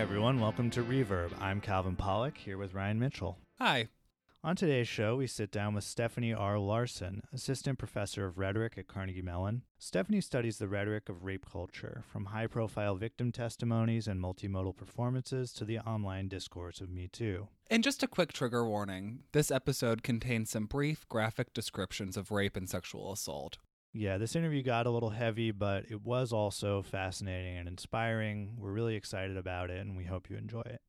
Everyone. Welcome to Reverb. I'm Calvin Pollock here with Ryan Mitchell. Hi. On today's show, we sit down with Stephanie R. Larson, Assistant Professor of Rhetoric at Carnegie Mellon. Stephanie studies the rhetoric of rape culture, from high profile victim testimonies and multimodal performances to the online discourse of Me Too. And just a quick trigger warning this episode contains some brief graphic descriptions of rape and sexual assault. Yeah, this interview got a little heavy, but it was also fascinating and inspiring. We're really excited about it, and we hope you enjoy it.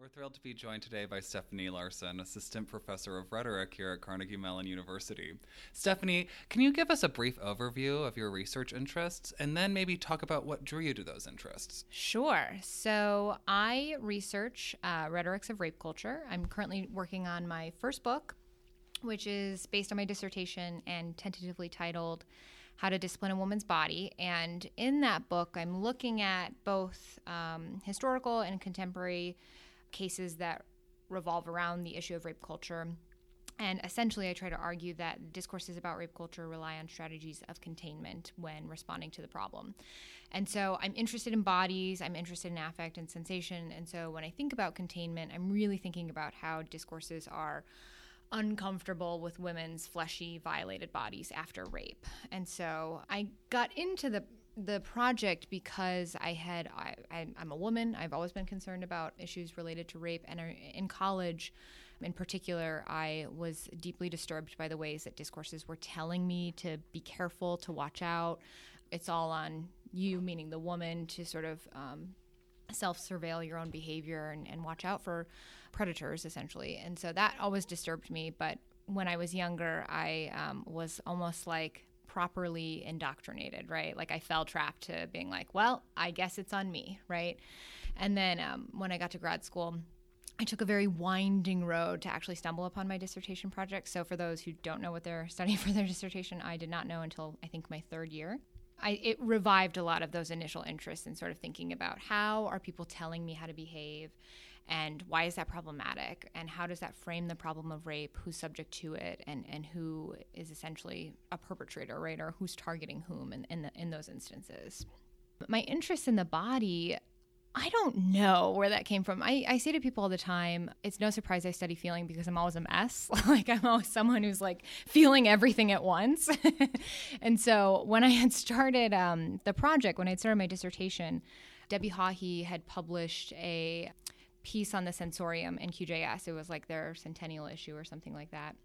We're thrilled to be joined today by Stephanie Larson, Assistant Professor of Rhetoric here at Carnegie Mellon University. Stephanie, can you give us a brief overview of your research interests and then maybe talk about what drew you to those interests? Sure. So I research uh, rhetorics of rape culture. I'm currently working on my first book, which is based on my dissertation and tentatively titled how to Discipline a Woman's Body. And in that book, I'm looking at both um, historical and contemporary cases that revolve around the issue of rape culture. And essentially, I try to argue that discourses about rape culture rely on strategies of containment when responding to the problem. And so I'm interested in bodies, I'm interested in affect and sensation. And so when I think about containment, I'm really thinking about how discourses are uncomfortable with women's fleshy, violated bodies after rape. And so I got into the the project because I had I, am a woman. I've always been concerned about issues related to rape, and in college, in particular, I was deeply disturbed by the ways that discourses were telling me to be careful, to watch out. It's all on you, meaning the woman, to sort of um, self surveil your own behavior and, and watch out for predators, essentially. And so that always disturbed me. But when I was younger, I um, was almost like properly indoctrinated, right? Like I fell trapped to being like, well, I guess it's on me, right? And then um, when I got to grad school, I took a very winding road to actually stumble upon my dissertation project. So, for those who don't know what they're studying for their dissertation, I did not know until I think my third year. I, it revived a lot of those initial interests in sort of thinking about how are people telling me how to behave and why is that problematic and how does that frame the problem of rape who's subject to it and, and who is essentially a perpetrator right or who's targeting whom in, in, the, in those instances my interest in the body I don't know where that came from. I, I say to people all the time, it's no surprise I study feeling because I'm always a mess. like I'm always someone who's like feeling everything at once. and so when I had started um, the project, when I had started my dissertation, Debbie Hawhee had published a piece on the sensorium in QJS. It was like their centennial issue or something like that.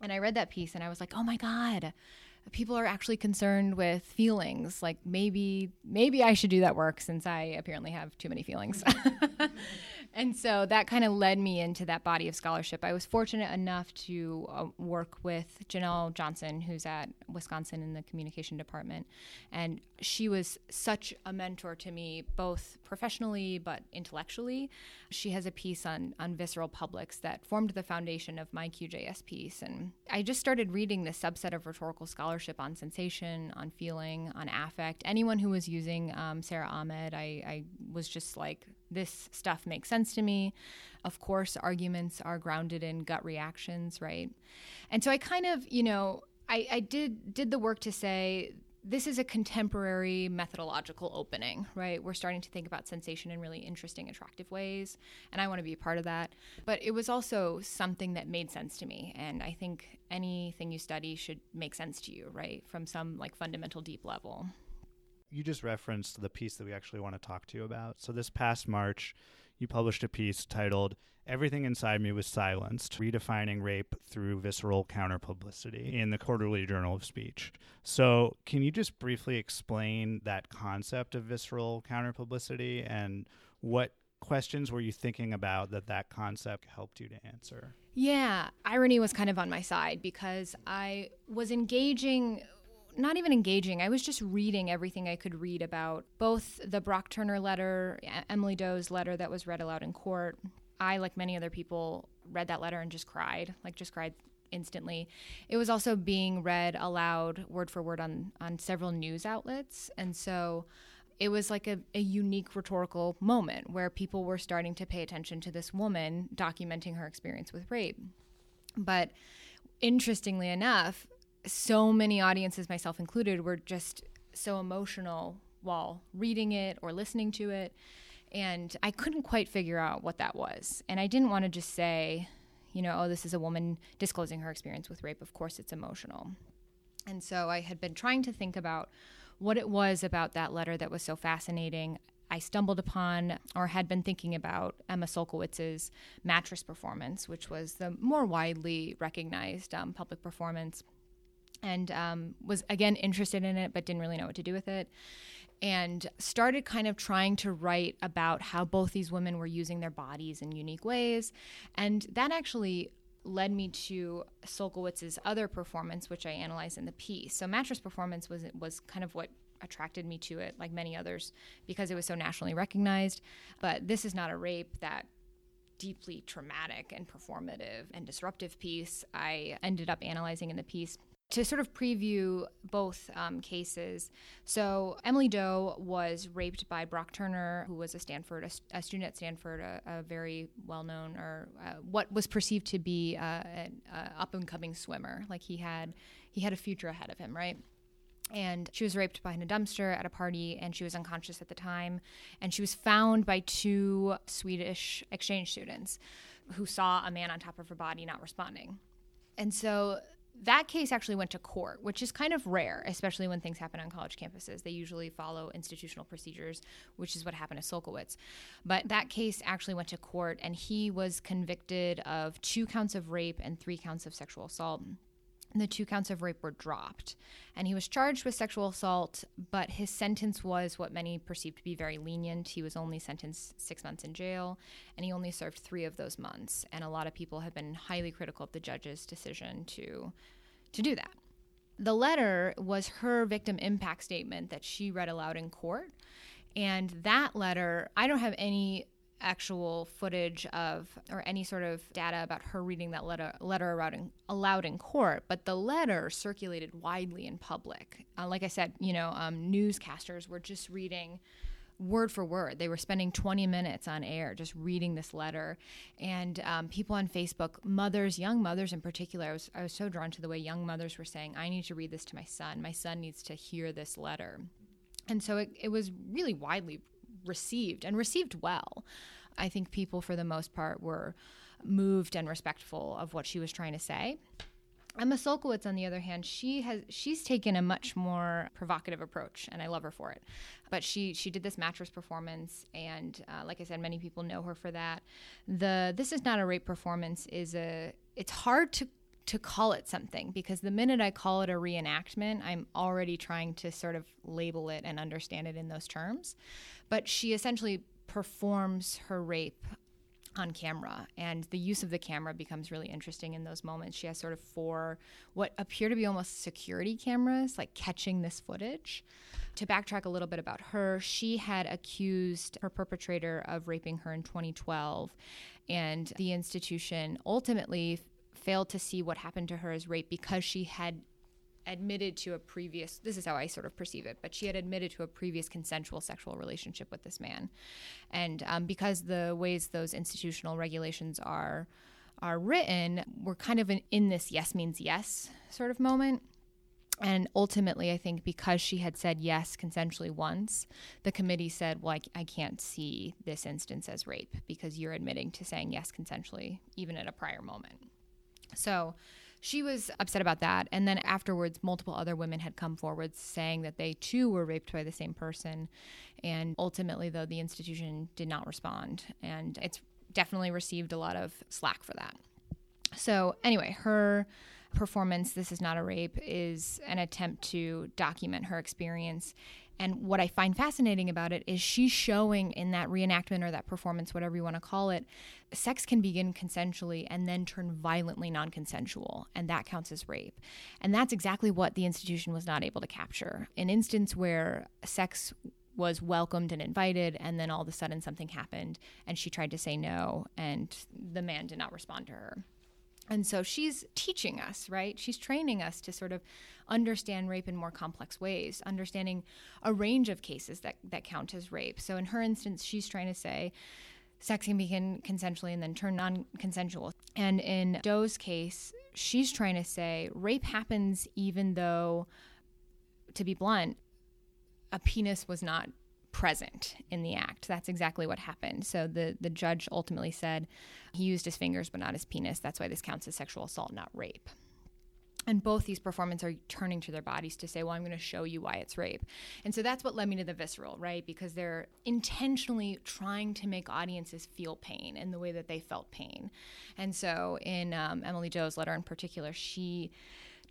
And I read that piece and I was like, oh my God, people are actually concerned with feelings. Like maybe maybe I should do that work since I apparently have too many feelings. and so that kind of led me into that body of scholarship. I was fortunate enough to uh, work with Jenell Johnson, who's at Wisconsin in the communication department, and she was such a mentor to me, both professionally but intellectually. She has a piece on on visceral publics that formed the foundation of my QJS piece, and I just started reading this subset of rhetorical scholarship on sensation, on feeling, on affect. Anyone who was using um, Sara Ahmed, I, I was just like this stuff makes sense to me. Of course, arguments are grounded in gut reactions, right? And so I kind of, you know, I, I did did the work to say this is a contemporary methodological opening, right? We're starting to think about sensation in really interesting, attractive ways, and I want to be a part of that. But it was also something that made sense to me, and I think anything you study should make sense to you, right? From some like fundamental deep level you just referenced the piece that we actually want to talk to you about. So this past March, you published a piece titled Everything Inside Me Was Silenced Redefining Rape Through Visceral Counterpublicity in the Quarterly Journal of Speech. So, can you just briefly explain that concept of visceral counterpublicity and what questions were you thinking about that that concept helped you to answer? Yeah, irony was kind of on my side because I was engaging not even engaging. I was just reading everything I could read about both the Brock Turner letter, Emily Doe's letter that was read aloud in court. I, like many other people, read that letter and just cried, like just cried instantly. It was also being read aloud, word for word, on on several news outlets, and so it was like a, a unique rhetorical moment where people were starting to pay attention to this woman documenting her experience with rape. But interestingly enough, so many audiences, myself included, were just so emotional while reading it or listening to it. And I couldn't quite figure out what that was. And I didn't want to just say, you know, oh, this is a woman disclosing her experience with rape. Of course, it's emotional. And so I had been trying to think about what it was about that letter that was so fascinating. I stumbled upon or had been thinking about Emma Sulkowicz's mattress performance, which was the more widely recognized um, public performance, and um, was again interested in it, but didn't really know what to do with it. And started kind of trying to write about how both these women were using their bodies in unique ways. And that actually led me to Sulkowicz's other performance, which I analyzed in the piece. So mattress performance was was kind of what attracted me to it, like many others, because it was so nationally recognized. But this is not a rape that deeply traumatic and performative and disruptive piece I ended up analyzing in the piece to sort of preview both um, cases. So Emily Doe was raped by Brock Turner, who was a Stanford, a, a student at Stanford, a, a very well-known or uh, what was perceived to be uh, an up-and-coming swimmer. Like he had, he had a future ahead of him, right? And she was raped behind a dumpster at a party, and she was unconscious at the time. And she was found by two Swedish exchange students who saw a man on top of her body not responding. And so that case actually went to court, which is kind of rare, especially when things happen on college campuses. They usually follow institutional procedures, which is what happened to Sulkowicz. But that case actually went to court, and he was convicted of two counts of rape and three counts of sexual assault. The two counts of rape were dropped. And he was charged with sexual assault, but his sentence was what many perceived to be very lenient. He was only sentenced six months in jail, and he only served three of those months. And a lot of people have been highly critical of the judge's decision to, to do that. The letter was her victim impact statement that she read aloud in court. And that letter, I don't have any actual footage of or any sort of data about her reading that letter letter aloud in, aloud in court, but the letter circulated widely in public. Uh, like I said, you know, um, newscasters were just reading word for word. They were spending 20 minutes on air just reading this letter. And um, people on Facebook, mothers, young mothers in particular, I was, I was so drawn to the way young mothers were saying, I need to read this to my son. My son needs to hear this letter. And so it, it was really widely received and received well. I think people, for the most part, were moved and respectful of what she was trying to say. Emma Sulkowicz, on the other hand, she has she's taken a much more provocative approach, and I love her for it. But she she did this mattress performance, and uh, like I said, many people know her for that. The this is not a rape performance is a it's hard to to call it something because the minute I call it a reenactment, I'm already trying to sort of label it and understand it in those terms. But she essentially performs her rape on camera and the use of the camera becomes really interesting in those moments she has sort of four what appear to be almost security cameras like catching this footage to backtrack a little bit about her she had accused her perpetrator of raping her in 2012 and the institution ultimately failed to see what happened to her as rape because she had admitted to a previous this is how I sort of perceive it, but she had admitted to a previous consensual sexual relationship with this man. And um, because the ways those institutional regulations are are written, we're kind of in, in this yes means yes sort of moment. And ultimately, I think because she had said yes consensually once, the committee said, Well, I, I, can't see this instance as rape because you're admitting to saying yes consensually, even at a prior moment. So she was upset about that. And then afterwards, multiple other women had come forward saying that they too were raped by the same person. And ultimately, though, the institution did not respond. And it's definitely received a lot of slack for that. So, anyway, her performance, This Is Not a Rape, is an attempt to document her experience and what I find fascinating about it is she's showing in that reenactment or that performance, whatever you want to call it, sex can begin consensually and then turn violently non consensual. And that counts as rape. And that's exactly what the institution was not able to capture. An instance where sex was welcomed and invited, and then all of a sudden something happened, and she tried to say no, and the man did not respond to her. And so she's teaching us, right? She's training us to sort of understand rape in more complex ways, understanding a range of cases that, that count as rape. So in her instance, she's trying to say sex can begin consensually and then turn non consensual. And in Doe's case, she's trying to say rape happens even though, to be blunt, a penis was not present in the act. That's exactly what happened. So the the judge ultimately said he used his fingers but not his penis. That's why this counts as sexual assault, not rape. And both these performers are turning to their bodies to say, well, I'm going to show you why it's rape. And so that's what led me to the visceral, right? Because they're intentionally trying to make audiences feel pain in the way that they felt pain. And so in um, Emily Doe's letter in particular, she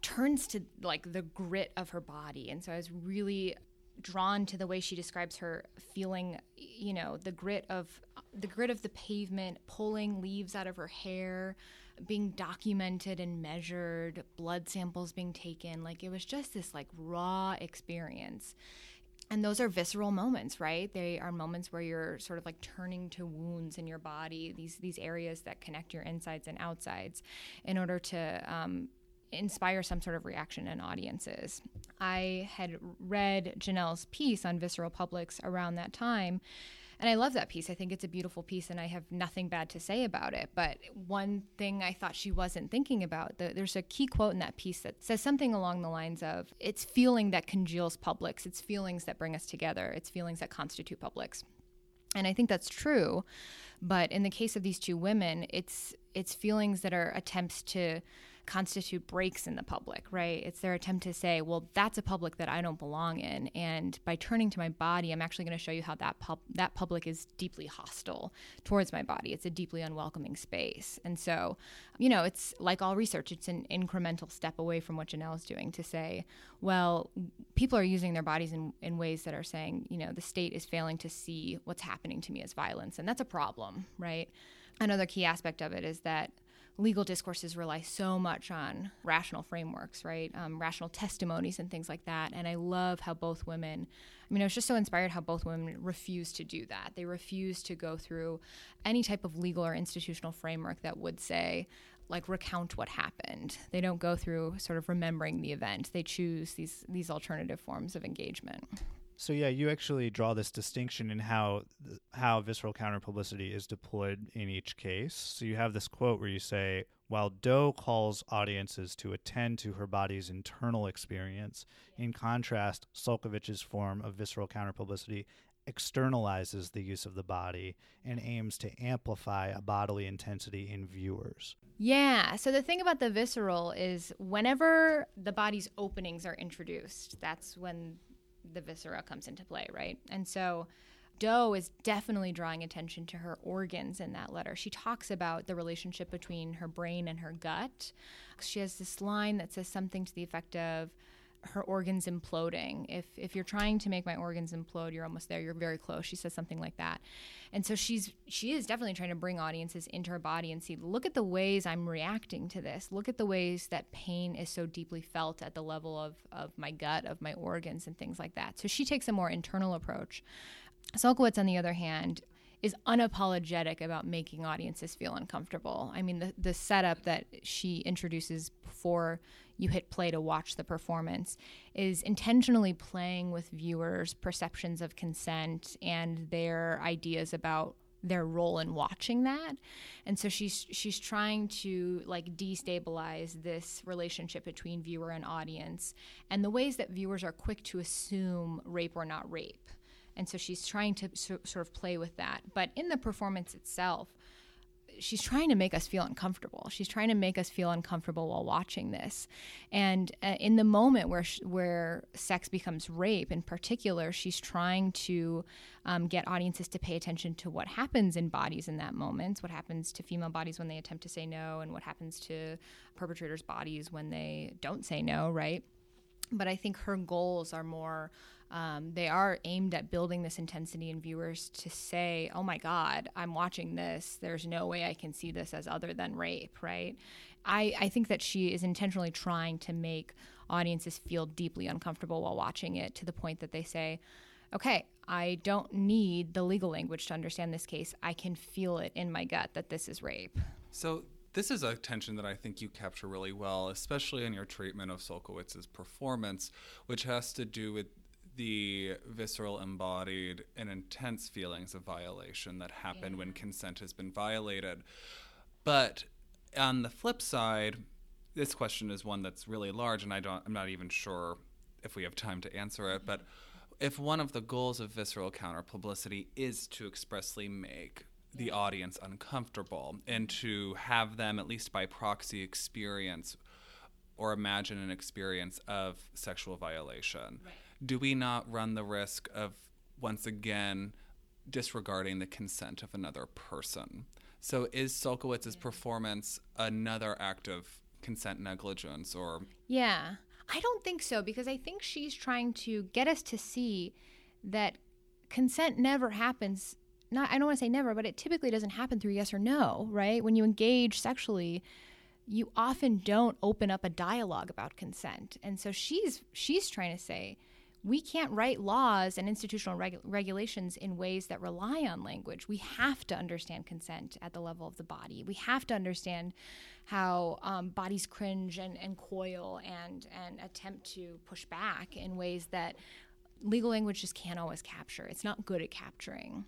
turns to like the grit of her body. And so I was really drawn to the way she describes her feeling, you know, the grit of the grit of the pavement, pulling leaves out of her hair, being documented and measured, blood samples being taken. Like it was just this like raw experience. And those are visceral moments, right? They are moments where you're sort of like turning to wounds in your body, these these areas that connect your insides and outsides, in order to um, inspire some sort of reaction in audiences. I had read Jenell's piece on visceral publics around that time, and I love that piece. I think it's a beautiful piece, and I have nothing bad to say about it. But one thing I thought she wasn't thinking about, the, there's a key quote in that piece that says something along the lines of, "It's feeling that congeals publics. It's feelings that bring us together. It's feelings that constitute publics." And I think that's true. But in the case of these two women, it's it's feelings that are attempts to constitute breaks in the public, right? It's their attempt to say, well, that's a public that I don't belong in, and by turning to my body, I'm actually going to show you how that pub- that public is deeply hostile towards my body. It's a deeply unwelcoming space, and so, you know, it's like all research, it's an incremental step away from what Jenell is doing to say, well, people are using their bodies in, in ways that are saying, you know, the state is failing to see what's happening to me as violence, and that's a problem, right? Another key aspect of it is that legal discourses rely so much on rational frameworks, right? Um, rational testimonies and things like that. And I love how both women, I mean, I was just so inspired how both women refuse to do that. They refuse to go through any type of legal or institutional framework that would say, like recount what happened. They don't go through sort of remembering the event. They choose these these alternative forms of engagement. So yeah, you actually draw this distinction in how how visceral counter publicity is deployed in each case. So you have this quote where you say, while Doe calls audiences to attend to her body's internal experience, in contrast, Sulkowicz's form of visceral counter publicity externalizes the use of the body and aims to amplify a bodily intensity in viewers. Yeah. So the thing about the visceral is whenever the body's openings are introduced, that's when the viscera comes into play, right? And so Doe is definitely drawing attention to her organs in that letter. She talks about the relationship between her brain and her gut. She has this line that says something to the effect of, her organs imploding. If if you're trying to make my organs implode, you're almost there. You're very close. She says something like that. And so she's she is definitely trying to bring audiences into her body and see look at the ways I'm reacting to this. Look at the ways that pain is so deeply felt at the level of of my gut, of my organs and things like that. So she takes a more internal approach. Sulkowicz on the other hand is unapologetic about making audiences feel uncomfortable. I mean, the, the setup that she introduces before you hit play to watch the performance is intentionally playing with viewers' perceptions of consent and their ideas about their role in watching that and so she's she's trying to like destabilize this relationship between viewer and audience and the ways that viewers are quick to assume rape or not rape and so she's trying to so, sort of play with that but in the performance itself she's trying to make us feel uncomfortable. She's trying to make us feel uncomfortable while watching this. And uh, in the moment where sh- where sex becomes rape, in particular, she's trying to um, get audiences to pay attention to what happens in bodies in that moment, what happens to female bodies when they attempt to say no, and what happens to perpetrators' bodies when they don't say no. Right. But I think her goals are more um, they are aimed at building this intensity in viewers to say, oh my God, I'm watching this. There's no way I can see this as other than rape, right? I, I think that she is intentionally trying to make audiences feel deeply uncomfortable while watching it to the point that they say, okay, I don't need the legal language to understand this case. I can feel it in my gut that this is rape. So, this is a tension that I think you capture really well, especially in your treatment of Sulkowicz's performance, which has to do with the visceral embodied and intense feelings of violation that happen yeah. when consent has been violated. But on the flip side, this question is one that's really large, and I don't, I'm not even sure if we have time to answer it. But mm-hmm. if one of the goals of visceral counter publicity is to expressly make the audience uncomfortable and to have them, at least by proxy, experience or imagine an experience of sexual violation, right. Do we not run the risk of once again disregarding the consent of another person? So is Sulkowicz's yeah. performance another act of consent negligence or Yeah. I don't think so because I think she's trying to get us to see that consent never happens not I don't want to say never, but it typically doesn't happen through yes or no, right? When you engage sexually, you often don't open up a dialogue about consent. And so she's she's trying to say we can't write laws and institutional regu- regulations in ways that rely on language. We have to understand consent at the level of the body. We have to understand how um, bodies cringe and, and coil and, and attempt to push back in ways that legal language just can't always capture. It's not good at capturing.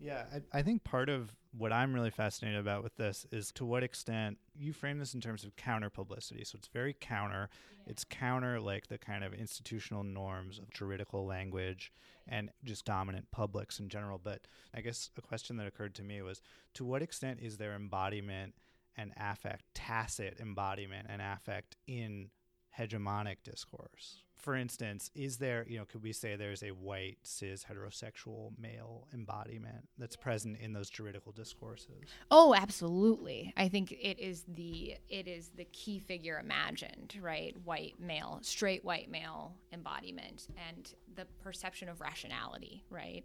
Yeah, I, I, think part of what I'm really fascinated about with this is to what extent you frame this in terms of counter publicity. So it's very counter. Yeah. It's counter like the kind of institutional norms of juridical language and just dominant publics in general. But I guess a question that occurred to me was to what extent is there embodiment and affect, tacit embodiment and affect in hegemonic discourse? For instance, is there, you know, could we say there's a white, cis, heterosexual male embodiment that's present in those juridical discourses? Oh, absolutely. I think it is the it is the key figure imagined, right? White male, straight white male embodiment, and the perception of rationality, right?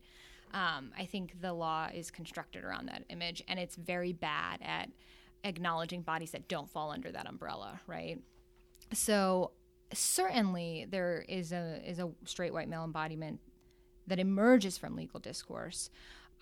Um, I think the law is constructed around that image, and it's very bad at acknowledging bodies that don't fall under that umbrella, right? So certainly there is a is a straight white male embodiment that emerges from legal discourse.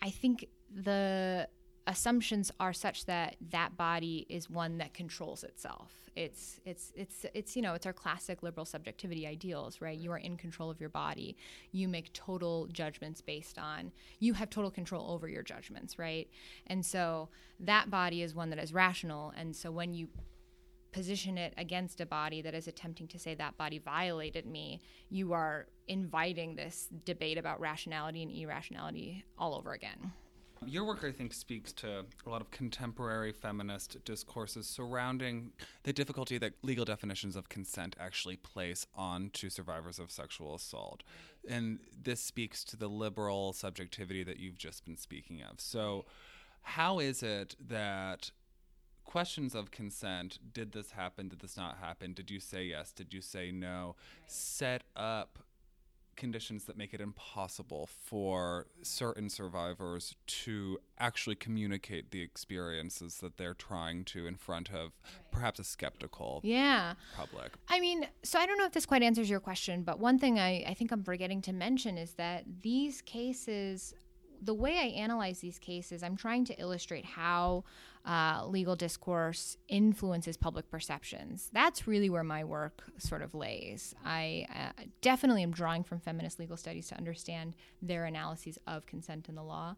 I think the assumptions are such that that body is one that controls itself. It's it's it's it's you know it's our classic liberal subjectivity ideals, right? You are in control of your body. You make total judgments based on you have total control over your judgments, right? And so that body is one that is rational. And so when you position it against a body that is attempting to say that body violated me, you are inviting this debate about rationality and irrationality all over again. Your work, I think, speaks to a lot of contemporary feminist discourses surrounding the difficulty that legal definitions of consent actually place on to survivors of sexual assault. And this speaks to the liberal subjectivity that you've just been speaking of. So, how is it that questions of consent did this happen did this not happen? Did you say yes? Did you say no? Set up conditions that make it impossible for certain survivors to actually communicate the experiences that they're trying to in front of perhaps a skeptical yeah. public. I mean so i don't know if this quite answers your question but one thing i, I think i'm forgetting to mention is that these cases the way I analyze these cases, I'm trying to illustrate how uh, legal discourse influences public perceptions. That's really where my work sort of lays. I uh, definitely am drawing from feminist legal studies to understand their analyses of consent in the law.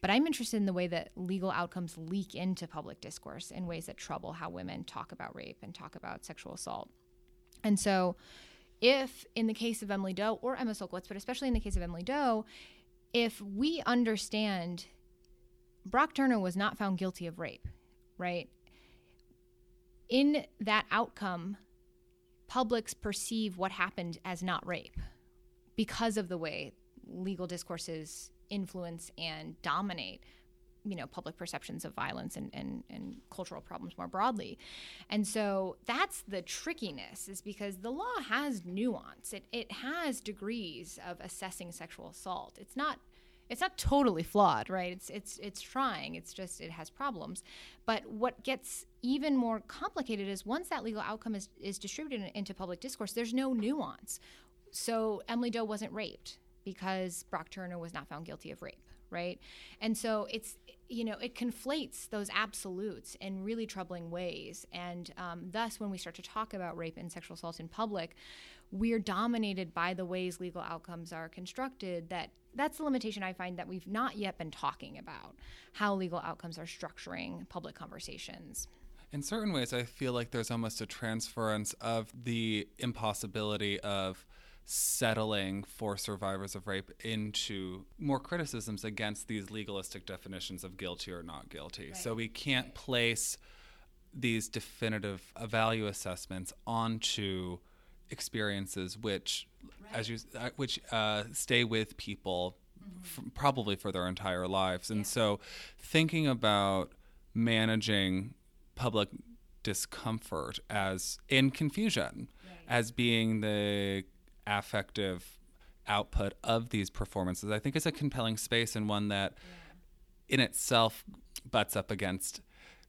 But I'm interested in the way that legal outcomes leak into public discourse in ways that trouble how women talk about rape and talk about sexual assault. And so, if in the case of Emily Doe or Emma Sulkowicz, but especially in the case of Emily Doe, if we understand Brock Turner was not found guilty of rape, right? In that outcome, publics perceive what happened as not rape because of the way legal discourses influence and dominate you know public perceptions of violence and, and, and cultural problems more broadly. And so that's the trickiness is because the law has nuance. It, it has degrees of assessing sexual assault. It's not it's not totally flawed right? It's it's it's trying. It's just it has problems. But what gets even more complicated is once that legal outcome is, is distributed into public discourse there's no nuance. So emily doe wasn't raped because brock turner was not found guilty of rape right? And so it's you know, it conflates those absolutes in really troubling ways. And um, thus, when we start to talk about rape and sexual assault in public, we're dominated by the ways legal outcomes are constructed that that's the limitation I find that we've not yet been talking about how legal outcomes are structuring public conversations. In certain ways, I feel like there's almost a transference of the impossibility of settling for survivors of rape into more criticisms against these legalistic definitions of guilty or not guilty. Right. So we can't place these definitive value assessments onto experiences which right. as you uh, which uh, stay with people mm-hmm. f- probably for their entire lives and yeah. so thinking about managing public discomfort as in confusion right. as being the affective output of these performances i think is a compelling space and one that yeah. in itself butts up against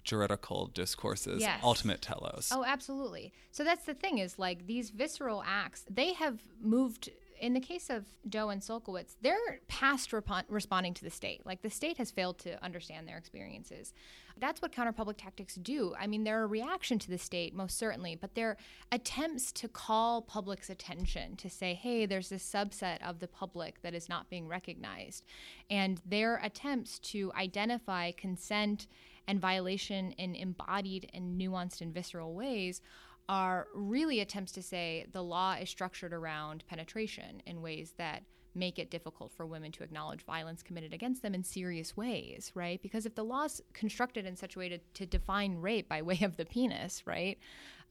juridical discourses yes. ultimate telos. Oh, absolutely. So that's the thing is like these visceral acts, they have moved in the case of Doe and Sulkowicz, they're past responding to the state. Like the state has failed to understand their experiences. That's what counterpublic tactics do. I mean, they're a reaction to the state, most certainly, but they're attempts to call public's attention to say, hey, there's this subset of the public that is not being recognized. And their attempts to identify consent and violation in embodied and nuanced and visceral ways are really attempts to say the law is structured around penetration in ways that make it difficult for women to acknowledge violence committed against them in serious ways, right? Because if the law's constructed in such a way to, to define rape by way of the penis, right,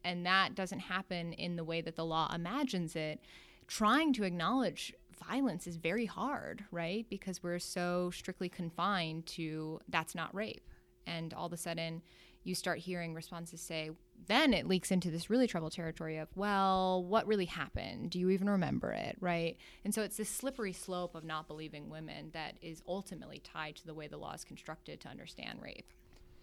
and that doesn't happen in the way that the law imagines it, trying to acknowledge violence is very hard, right? Because we're so strictly confined to that's not rape and all of a sudden you start hearing responses say then it leaks into this really troubled territory of well what really happened do you even remember it right and so it's this slippery slope of not believing women that is ultimately tied to the way the law is constructed to understand rape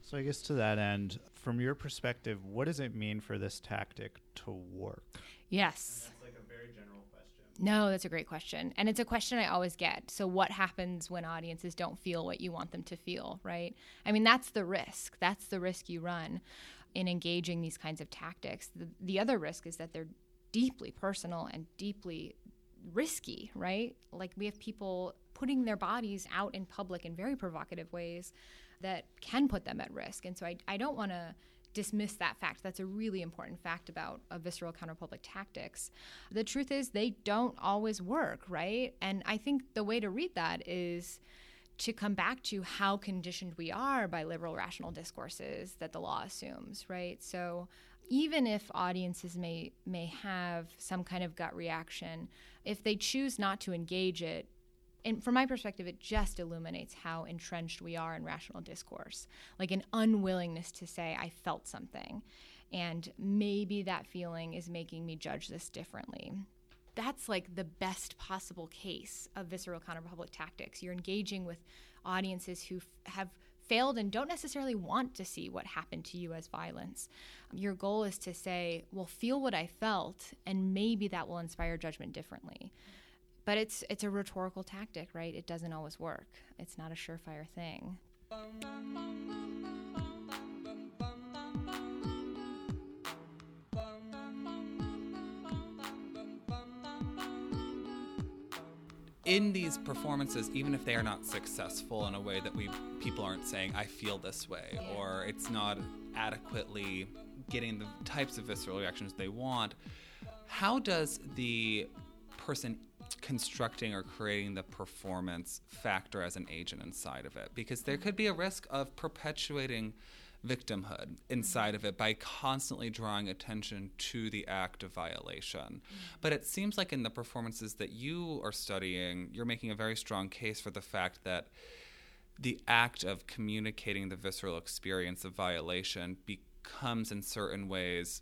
so i guess to that end from your perspective what does it mean for this tactic to work yes That's Like a very general question. no, that's a great question. And it's a question I always get. So, what happens when audiences don't feel what you want them to feel, right? I mean, that's the risk. That's the risk you run in engaging these kinds of tactics. The, the other risk is that they're deeply personal and deeply risky, right? Like, we have people putting their bodies out in public in very provocative ways that can put them at risk. And so, I, I don't want to dismiss that fact. That's a really important fact about visceral counterpublic tactics. The truth is, they don't always work, right? And I think the way to read that is to come back to how conditioned we are by liberal rational discourses that the law assumes, right? So even if audiences may may have some kind of gut reaction, if they choose not to engage it, and from my perspective, it just illuminates how entrenched we are in rational discourse, like an unwillingness to say, I felt something. And maybe that feeling is making me judge this differently. That's like the best possible case of visceral counterpublic tactics. You're engaging with audiences who f- have failed and don't necessarily want to see what happened to you as violence. Your goal is to say, well, feel what I felt, and maybe that will inspire judgment differently but it's it's a rhetorical tactic, right? It doesn't always work. It's not a surefire thing. In these performances, even if they are not successful in a way that we people aren't saying "I feel this way" or it's not adequately getting the types of visceral reactions they want, how does the person constructing or creating the performance factor as an agent inside of it? Because there could be a risk of perpetuating victimhood inside of it by constantly drawing attention to the act of violation. Mm-hmm. But it seems like in the performances that you are studying, you're making a very strong case for the fact that the act of communicating the visceral experience of violation becomes in certain ways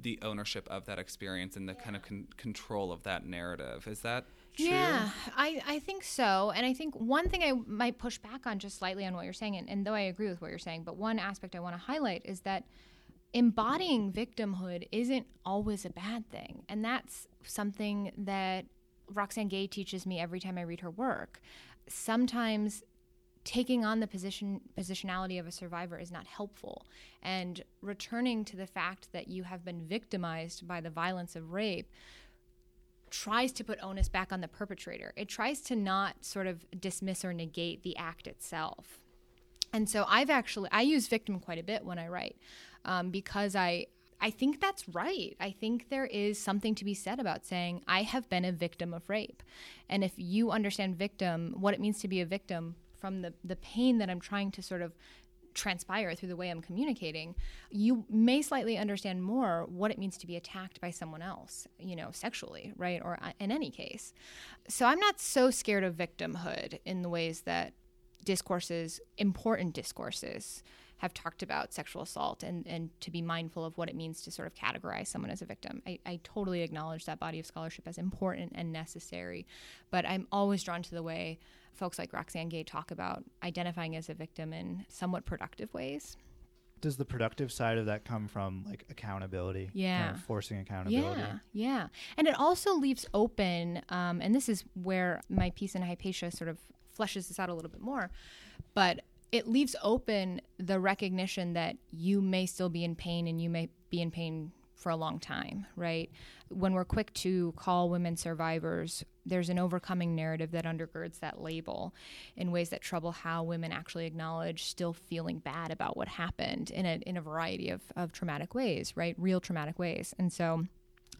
the ownership of that experience and the yeah. kind of con- control of that narrative. Is that true? Yeah, I, I think so. And I think one thing I might push back on just slightly on what you're saying, and, and though I agree with what you're saying, but one aspect I want to highlight is that embodying victimhood isn't always a bad thing. And that's something that Roxane Gay teaches me every time I read her work. Sometimes taking on the position positionality of a survivor is not helpful and returning to the fact that you have been victimized by the violence of rape tries to put onus back on the perpetrator it tries to not sort of dismiss or negate the act itself and so i've actually i use victim quite a bit when i write um, because i I think that's right. I think there is something to be said about saying, I have been a victim of rape. And if you understand victim, what it means to be a victim from the, the pain that I'm trying to sort of transpire through the way I'm communicating, you may slightly understand more what it means to be attacked by someone else, you know, sexually, right? Or uh, in any case. So I'm not so scared of victimhood in the ways that discourses, important discourses, have talked about sexual assault and, and to be mindful of what it means to sort of categorize someone as a victim. I, I totally acknowledge that body of scholarship as important and necessary, but I'm always drawn to the way folks like Roxane Gay talk about identifying as a victim in somewhat productive ways. Does the productive side of that come from like accountability? Yeah. Kind of forcing accountability. Yeah, yeah. And it also leaves open, um, and this is where my piece in Hypatia sort of fleshes this out a little bit more, but it leaves open the recognition that you may still be in pain and you may be in pain for a long time, right? When we're quick to call women survivors, there's an overcoming narrative that undergirds that label in ways that trouble how women actually acknowledge still feeling bad about what happened in a, in a variety of, of traumatic ways, right? Real traumatic ways. And so,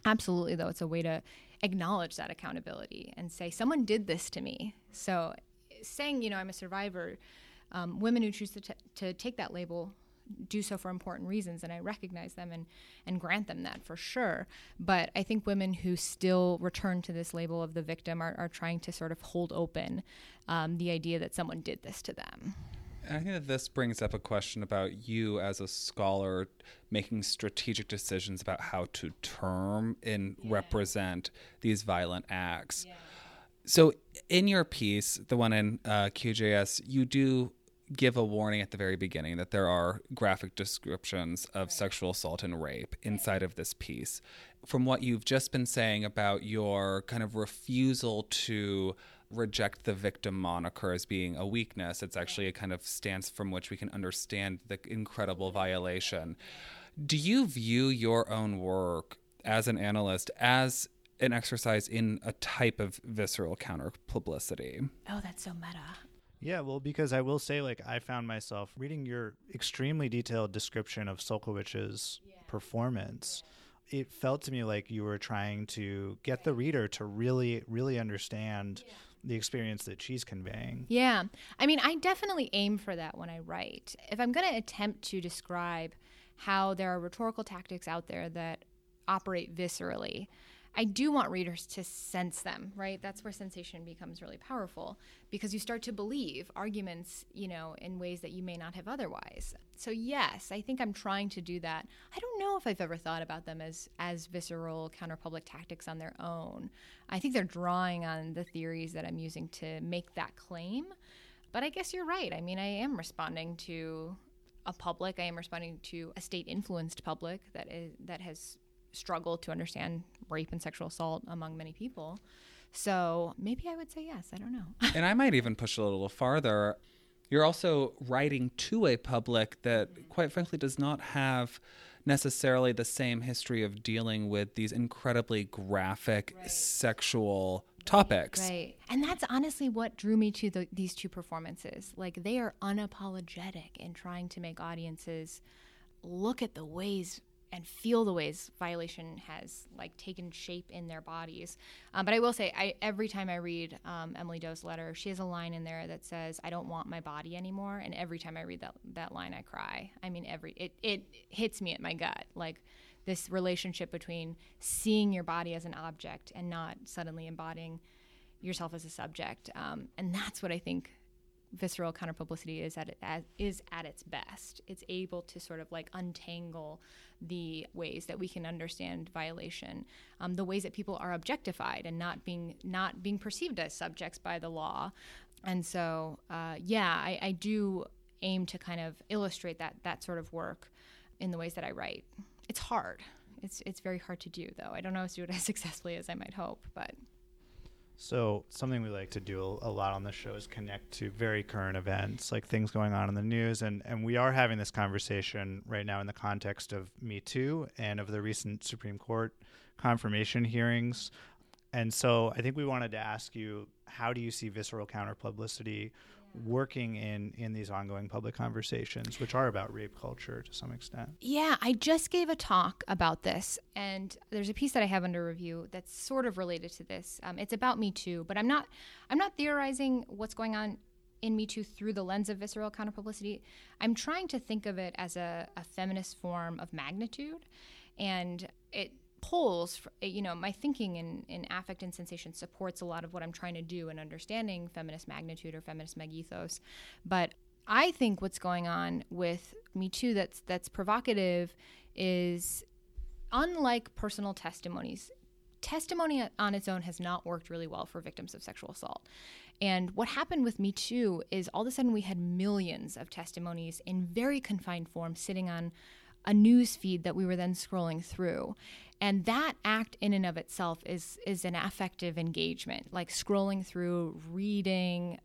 absolutely, though, it's a way to acknowledge that accountability and say, someone did this to me. So, saying, you know, I'm a survivor, um, women who choose to, t- to take that label do so for important reasons and I recognize them and and grant them that for sure but I think women who still return to this label of the victim are, are trying to sort of hold open um, the idea that someone did this to them I think that this brings up a question about you as a scholar making strategic decisions about how to term and yeah. represent these violent acts. Yeah. So, in your piece, the one in uh, QJS, you do give a warning at the very beginning that there are graphic descriptions of sexual assault and rape inside of this piece. From what you've just been saying about your kind of refusal to reject the victim moniker as being a weakness, it's actually a kind of stance from which we can understand the incredible violation. Do you view your own work as an analyst as an exercise in a type of visceral counter publicity? Oh, that's so meta. Yeah, well, because I will say, like, I found myself reading your extremely detailed description of Sulkowicz's yeah. performance. Yeah. It felt to me like you were trying to get the reader to really, really understand yeah. the experience that she's conveying. Yeah. I mean, I definitely aim for that when I write. If I'm going to attempt to describe how there are rhetorical tactics out there that operate viscerally, I do want readers to sense them, right? That's where sensation becomes really powerful because you start to believe arguments, you know, in ways that you may not have otherwise. So yes, I think I'm trying to do that. I don't know if I've ever thought about them as as visceral counterpublic tactics on their own. I think they're drawing on the theories that I'm using to make that claim. But I guess you're right. I mean, I am responding to a public. I am responding to a state influenced public that is that has struggled to understand rape and sexual assault among many people. So maybe I would say yes. I don't know. and I might even push a little farther. You're also writing to a public that, mm-hmm. quite frankly, does not have necessarily the same history of dealing with these incredibly graphic right. sexual topics. Right. And that's honestly what drew me to the, these two performances. Like they are unapologetic in trying to make audiences look at the ways and feel the ways violation has like taken shape in their bodies. Um, but I will say, I every time I read um, Emily Doe's letter, she has a line in there that says, "I don't want my body anymore." And every time I read that that line, I cry. I mean, every it it hits me at my gut, like this relationship between seeing your body as an object and not suddenly embodying yourself as a subject. Um, and that's what I think visceral counterpublicity is at is at its best. It's able to sort of like untangle the ways that we can understand violation, um, the ways that people are objectified and not being not being perceived as subjects by the law. And so, uh, yeah, I, I do aim to kind of illustrate that that sort of work in the ways that I write. It's hard. It's it's very hard to do though. I don't always do it as successfully as I might hope, but so something we like to do a lot on the show is connect to very current events, like things going on in the news, and and we are having this conversation right now in the context of Me Too and of the recent Supreme Court confirmation hearings. And so I think we wanted to ask you, how do you see visceral counter publicity working in in these ongoing public conversations which are about rape culture to some extent Yeah, I just gave a talk about this, and there's a piece that I have under review that's sort of related to this. Um, it's about Me Too, but I'm not I'm not theorizing what's going on in Me Too through the lens of visceral counterpublicity. I'm trying to think of it as a, a feminist form of magnitude, and it pulls fr- eh, you know my thinking in, in affect and sensation supports a lot of what i'm trying to do in understanding feminist magnitude or feminist megethos but i think what's going on with me too that's that's provocative is unlike personal testimonies testimony on its own has not worked really well for victims of sexual assault. And what happened with me too is all of a sudden we had millions of testimonies in very confined form sitting on a news feed that we were then scrolling through and that act in and of itself is is an affective engagement like scrolling through reading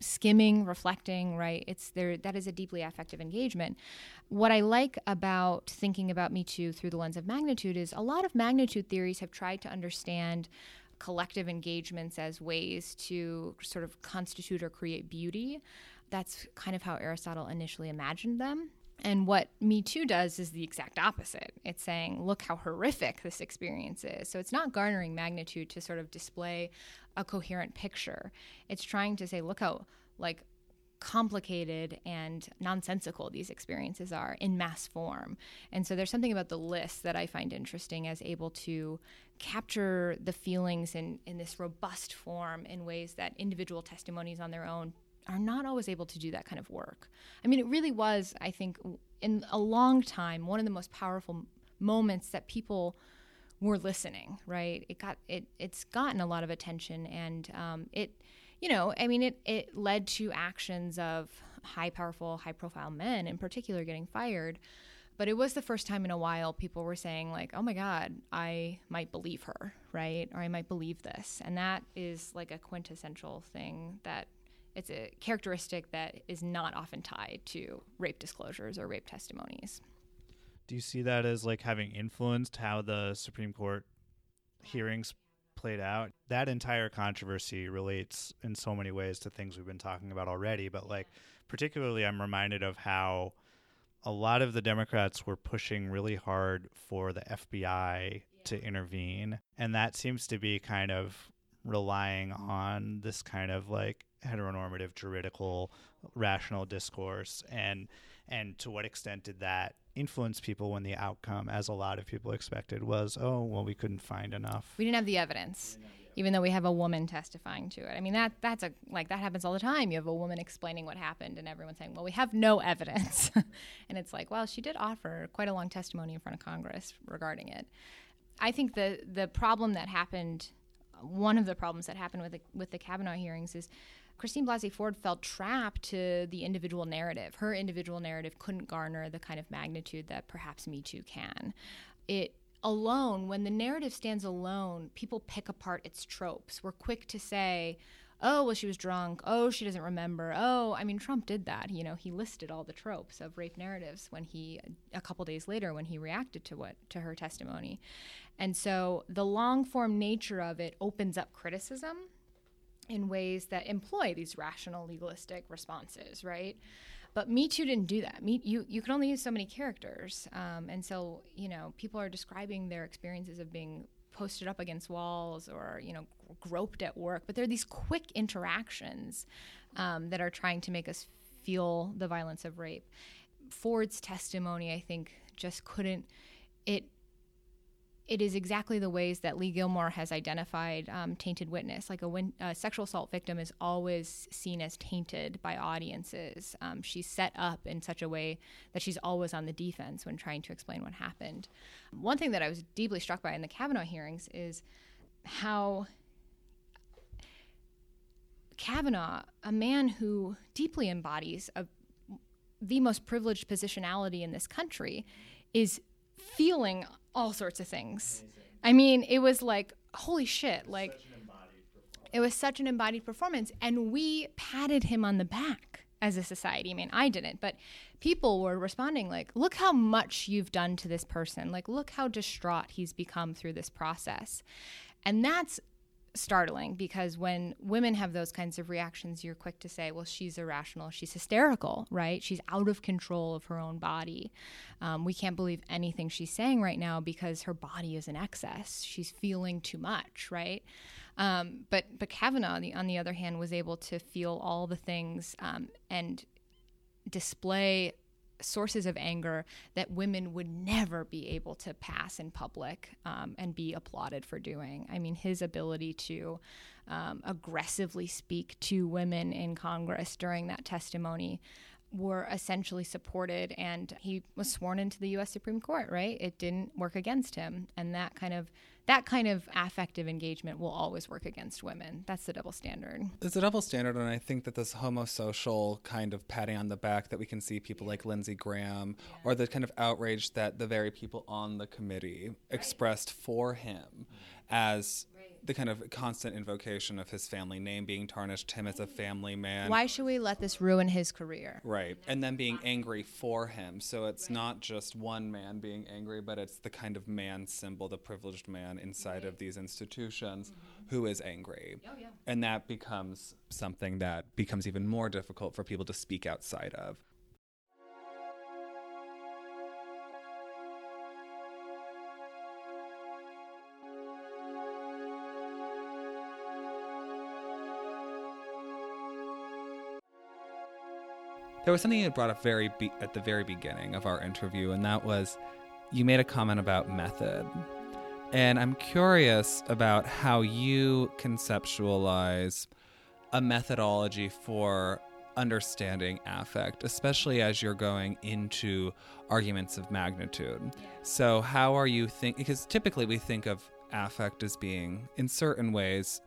skimming reflecting right? It's there that is a deeply affective engagement. What i like about thinking about me too through the lens of magnitude is a lot of magnitude theories have tried to understand collective engagements as ways to sort of constitute or create beauty. That's kind of how aristotle initially imagined them and what Me Too does is the exact opposite. It's saying, look how horrific this experience is. So it's not garnering magnitude to sort of display a coherent picture. It's trying to say, look how like complicated and nonsensical these experiences are in mass form. And so there's something about the list that I find interesting as able to capture the feelings in, in this robust form in ways that individual testimonies on their own are not always able to do that kind of work. I mean, it really was, I think, in a long time, one of the most powerful moments that people were listening. Right? It got it. It's gotten a lot of attention, and um, it, you know, I mean, it it led to actions of high, powerful, high profile men, in particular, getting fired. But it was the first time in a while people were saying, like, oh my God, I might believe her, right? Or I might believe this. And that is like a quintessential thing that it's a characteristic that is not often tied to rape disclosures or rape testimonies. Do you see that as like having influenced how the Supreme Court hearings played out? That entire controversy relates in so many ways to things we've been talking about already, but like particularly I'm reminded of how a lot of the Democrats were pushing really hard for the FBI yeah. to intervene, and that seems to be kind of relying on this kind of like heteronormative juridical rational discourse and and to what extent did that influence people when the outcome as a lot of people expected was oh well we couldn't find enough. We didn't have the evidence even though we have a woman testifying to it. I mean that that's a like that happens all the time. You have a woman explaining what happened and everyone saying well we have no evidence. And it's like well she did offer quite a long testimony in front of congress regarding it. I think the the problem that happened one of the problems that happened with the, with the Kavanaugh hearings is Christine Blasey Ford felt trapped to the individual narrative. Her individual narrative couldn't garner the kind of magnitude that perhaps Me Too can. It alone, when the narrative stands alone, people pick apart its tropes. We're quick to say, oh, well, she was drunk. Oh, she doesn't remember. Oh, I mean, Trump did that. You know, he listed all the tropes of rape narratives when he, a couple days later, when he reacted to what, to her testimony. And so the long form nature of it opens up criticism in ways that employ these rational legalistic responses, right? But Me Too didn't do that. Me, you you can only use so many characters, um, and so you know people are describing their experiences of being posted up against walls or you know groped at work. But there are these quick interactions um, that are trying to make us feel the violence of rape. Ford's testimony, I think, just couldn't. It it is exactly the ways that Leigh Gilmore has identified um, tainted witness. Like a, win- a, sexual assault victim is always seen as tainted by audiences. Um, she's set up in such a way that she's always on the defense when trying to explain what happened. One thing that I was deeply struck by in the Kavanaugh hearings is how Kavanaugh, a man who deeply embodies a, the most privileged positionality in this country, is feeling all sorts of things. Amazing. I mean, it was like, holy shit, like it was such an embodied performance and we patted him on the back as a society. I mean, I didn't, but people were responding like, "Look how much you've done to this person. Like, look how distraught he's become through this process." And that's startling because when women have those kinds of reactions, you're quick to say, well, she's irrational, she's hysterical, right? She's out of control of her own body. Um, we can't believe anything she's saying right now because her body is in excess. She's feeling too much, right? Um, but but Kavanaugh, the, on the other hand, was able to feel all the things um, and display sources of anger that women would never be able to pass in public um, and be applauded for doing. I mean, his ability to um, aggressively speak to women in Congress during that testimony were essentially supported and he was sworn into the US Supreme Court, right? It didn't work against him and that kind of that kind of affective engagement will always work against women. That's the double standard. It's a double standard, and I think that this homosocial kind of patting on the back that we can see people like Lindsey Graham, yeah. or the kind of outrage that the very people on the committee right. expressed for him as the kind of constant invocation of his family name being tarnished, him as a family man. Why should we let this ruin his career? Right. And then being angry for him. So it's right. not just one man being angry, but it's the kind of man symbol, the privileged man inside right. of these institutions mm-hmm. who is angry. Oh, yeah. And that becomes something that becomes even more difficult for people to speak outside of. There was something you brought up very be- at the very beginning of our interview, and that was you made a comment about method. And I'm curious about how you conceptualize a methodology for understanding affect, especially as you're going into arguments of magnitude. So, how are you think? Because typically we think of affect as being, in certain ways,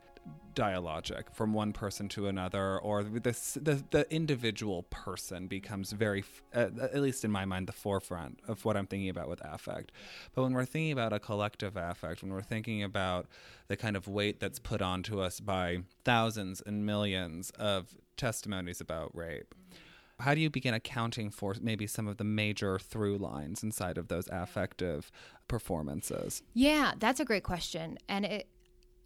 dialogic from one person to another, or this, the the individual person becomes very, uh, at least in my mind, the forefront of what I'm thinking about with affect. But when we're thinking about a collective affect, when we're thinking about the kind of weight that's put onto us by thousands and millions of testimonies about rape. How do you begin accounting for maybe some of the major through lines inside of those affective performances? Yeah, that's a great question. And it,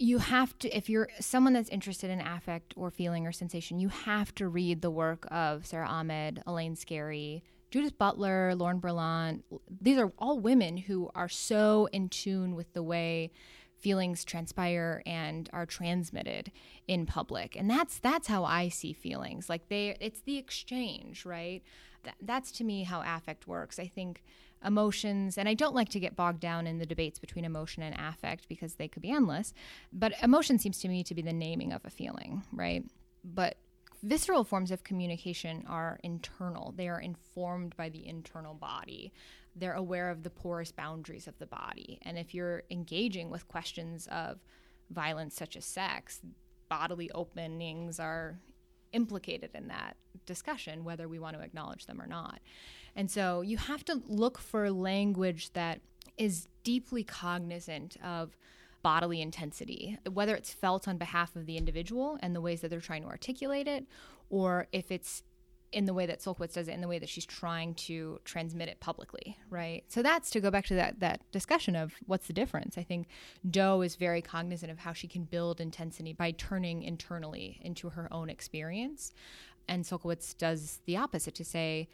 you have to if you're someone that's interested in affect or feeling or sensation you have to read the work of sara ahmed elaine scarry judith butler lauren berlant. These are all women who are so in tune with the way feelings transpire and are transmitted in public. And that's that's how i see feelings. Like they it's the exchange right? That, that's to me how affect works. I think emotions and i don't like to get bogged down in the debates between emotion and affect because they could be endless but emotion seems to me to be the naming of a feeling right? But visceral forms of communication are internal. They are informed by the internal body. They're aware of the porous boundaries of the body. And if you're engaging with questions of violence such as sex bodily openings are implicated in that discussion whether we want to acknowledge them or not and so you have to look for language that is deeply cognizant of bodily intensity, whether it's felt on behalf of the individual and the ways that they're trying to articulate it, or if it's in the way that Sulkowicz does it, in the way that she's trying to transmit it publicly, right? So that's to go back to that that discussion of what's the difference. I think Doe is very cognizant of how she can build intensity by turning internally into her own experience, and Sulkowicz does the opposite to say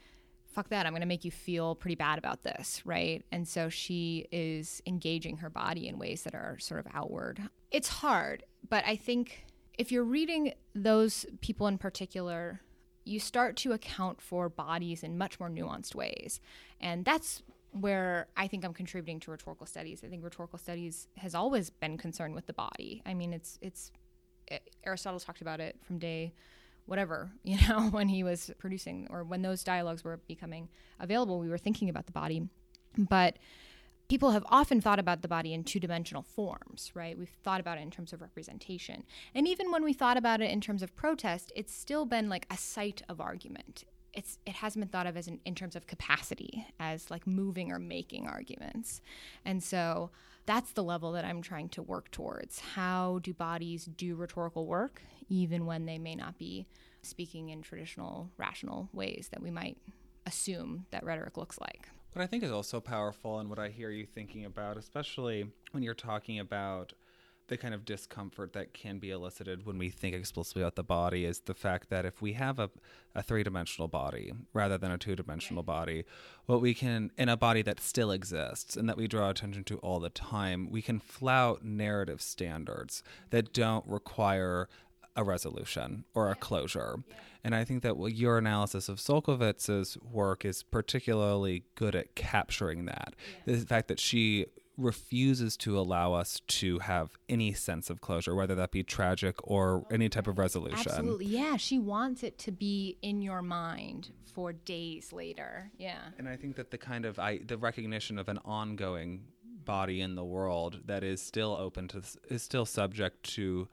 fuck that, I'm going to make you feel pretty bad about this, right? And so she is engaging her body in ways that are sort of outward. It's hard, but I think if you're reading those people in particular, you start to account for bodies in much more nuanced ways. And that's where I think I'm contributing to rhetorical studies. I think rhetorical studies has always been concerned with the body. I mean, it's it's eh, Aristotle talked about it from day whatever, you know, when he was producing or when those dialogues were becoming available, we were thinking about the body. But people have often thought about the body in two dimensional forms, right? We've thought about it in terms of representation. And even when we thought about it in terms of protest, it's still been like a site of argument. It's, it hasn't been thought of as in, in terms of capacity, as like moving or making arguments. And so that's the level that I'm trying to work towards. How do bodies do rhetorical work, even when they may not be speaking in traditional, rational ways that we might assume that rhetoric looks like? What I think is also powerful, and what I hear you thinking about, especially when you're talking about the kind of discomfort that can be elicited when we think explicitly about the body is the fact that if we have a, a three dimensional body rather than a two dimensional body, what we can, in a body that still exists and that we draw attention to all the time, we can flout narrative standards that don't require a resolution or a closure. And I think that your analysis of Sulkowicz's work is particularly good at capturing that. The fact that she refuses to allow us to have any sense of closure, whether that be tragic or any type of resolution. Absolutely. Yeah. She wants it to be in your mind for days later. Yeah. And I think that the kind of I the recognition of an ongoing body in the world that is still open to is still subject to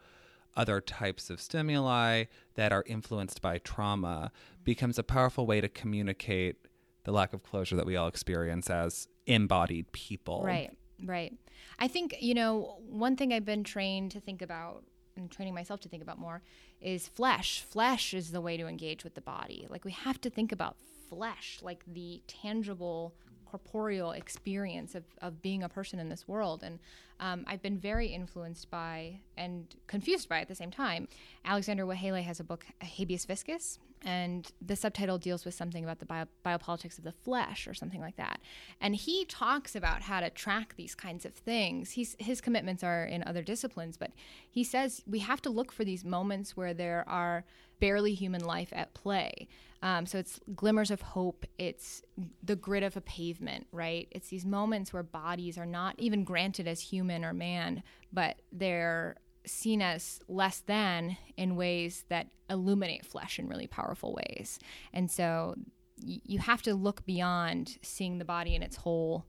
other types of stimuli that are influenced by trauma becomes a powerful way to communicate the lack of closure that we all experience as embodied people. Right. Right. I think, you know, one thing I've been trained to think about and training myself to think about more is flesh. Flesh is the way to engage with the body. Like we have to think about flesh, like the tangible corporeal experience of, of being a person in this world. And um, I've been very influenced by and confused by at the same time. Alexander Weheliye has a book, Habeas Viscus, and the subtitle deals with something about the bio- biopolitics of the flesh or something like that. And he talks about how to track these kinds of things. He's, his commitments are in other disciplines, but he says we have to look for these moments where there are barely human life at play. Um, so it's glimmers of hope. It's the grit of a pavement, right? It's these moments where bodies are not even granted as human or man, but they're seen as less than in ways that illuminate flesh in really powerful ways. And so y- you have to look beyond seeing the body in its whole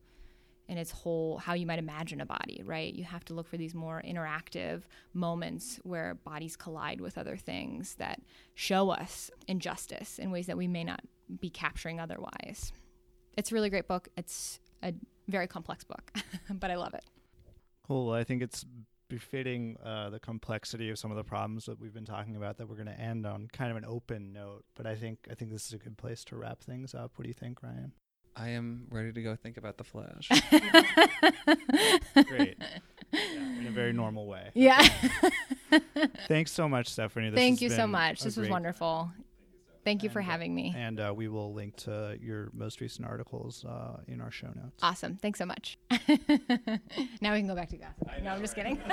in its whole how you might imagine a body, right? You have to look for these more interactive moments where bodies collide with other things that show us injustice in ways that we may not be capturing otherwise. It's a really great book. It's a very complex book, but I love it. Cool. I think it's befitting uh, the complexity of some of the problems that we've been talking about that we're going to end on kind of an open note. But I think I think this is a good place to wrap things up. What do you think, Ryan? I am ready to go think about the Flash. Great. Yeah, in a very normal way. Yeah. Thanks so much, Stephanie. This Thank has you so much. This was great- wonderful. Thank you for And, uh, having me. And uh, we will link to your most recent articles uh, in our show notes. Awesome. Thanks so much. now we can go back to gossip. No, I'm just kidding.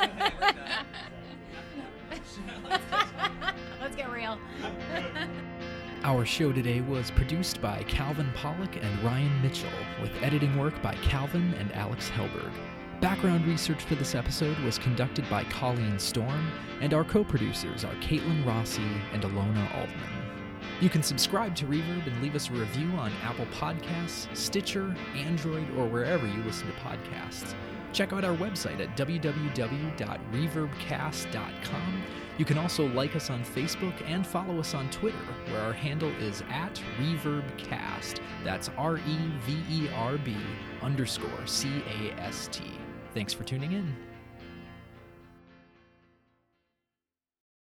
Let's get real. Our show today was produced by Calvin Pollock and Ryan Mitchell, with editing work by Calvin and Alex Helberg. Background research for this episode was conducted by Colleen Storm, and our co producers are Caitlin Rossi and Alona Altman. You can subscribe to Reverb and leave us a review on Apple Podcasts, Stitcher, Android, or wherever you listen to podcasts. Check out our website at www.reverbcast.com. You can also like us on Facebook and follow us on Twitter, where our handle is at ReverbCast. That's R E V E R B underscore C A S T. Thanks for tuning in.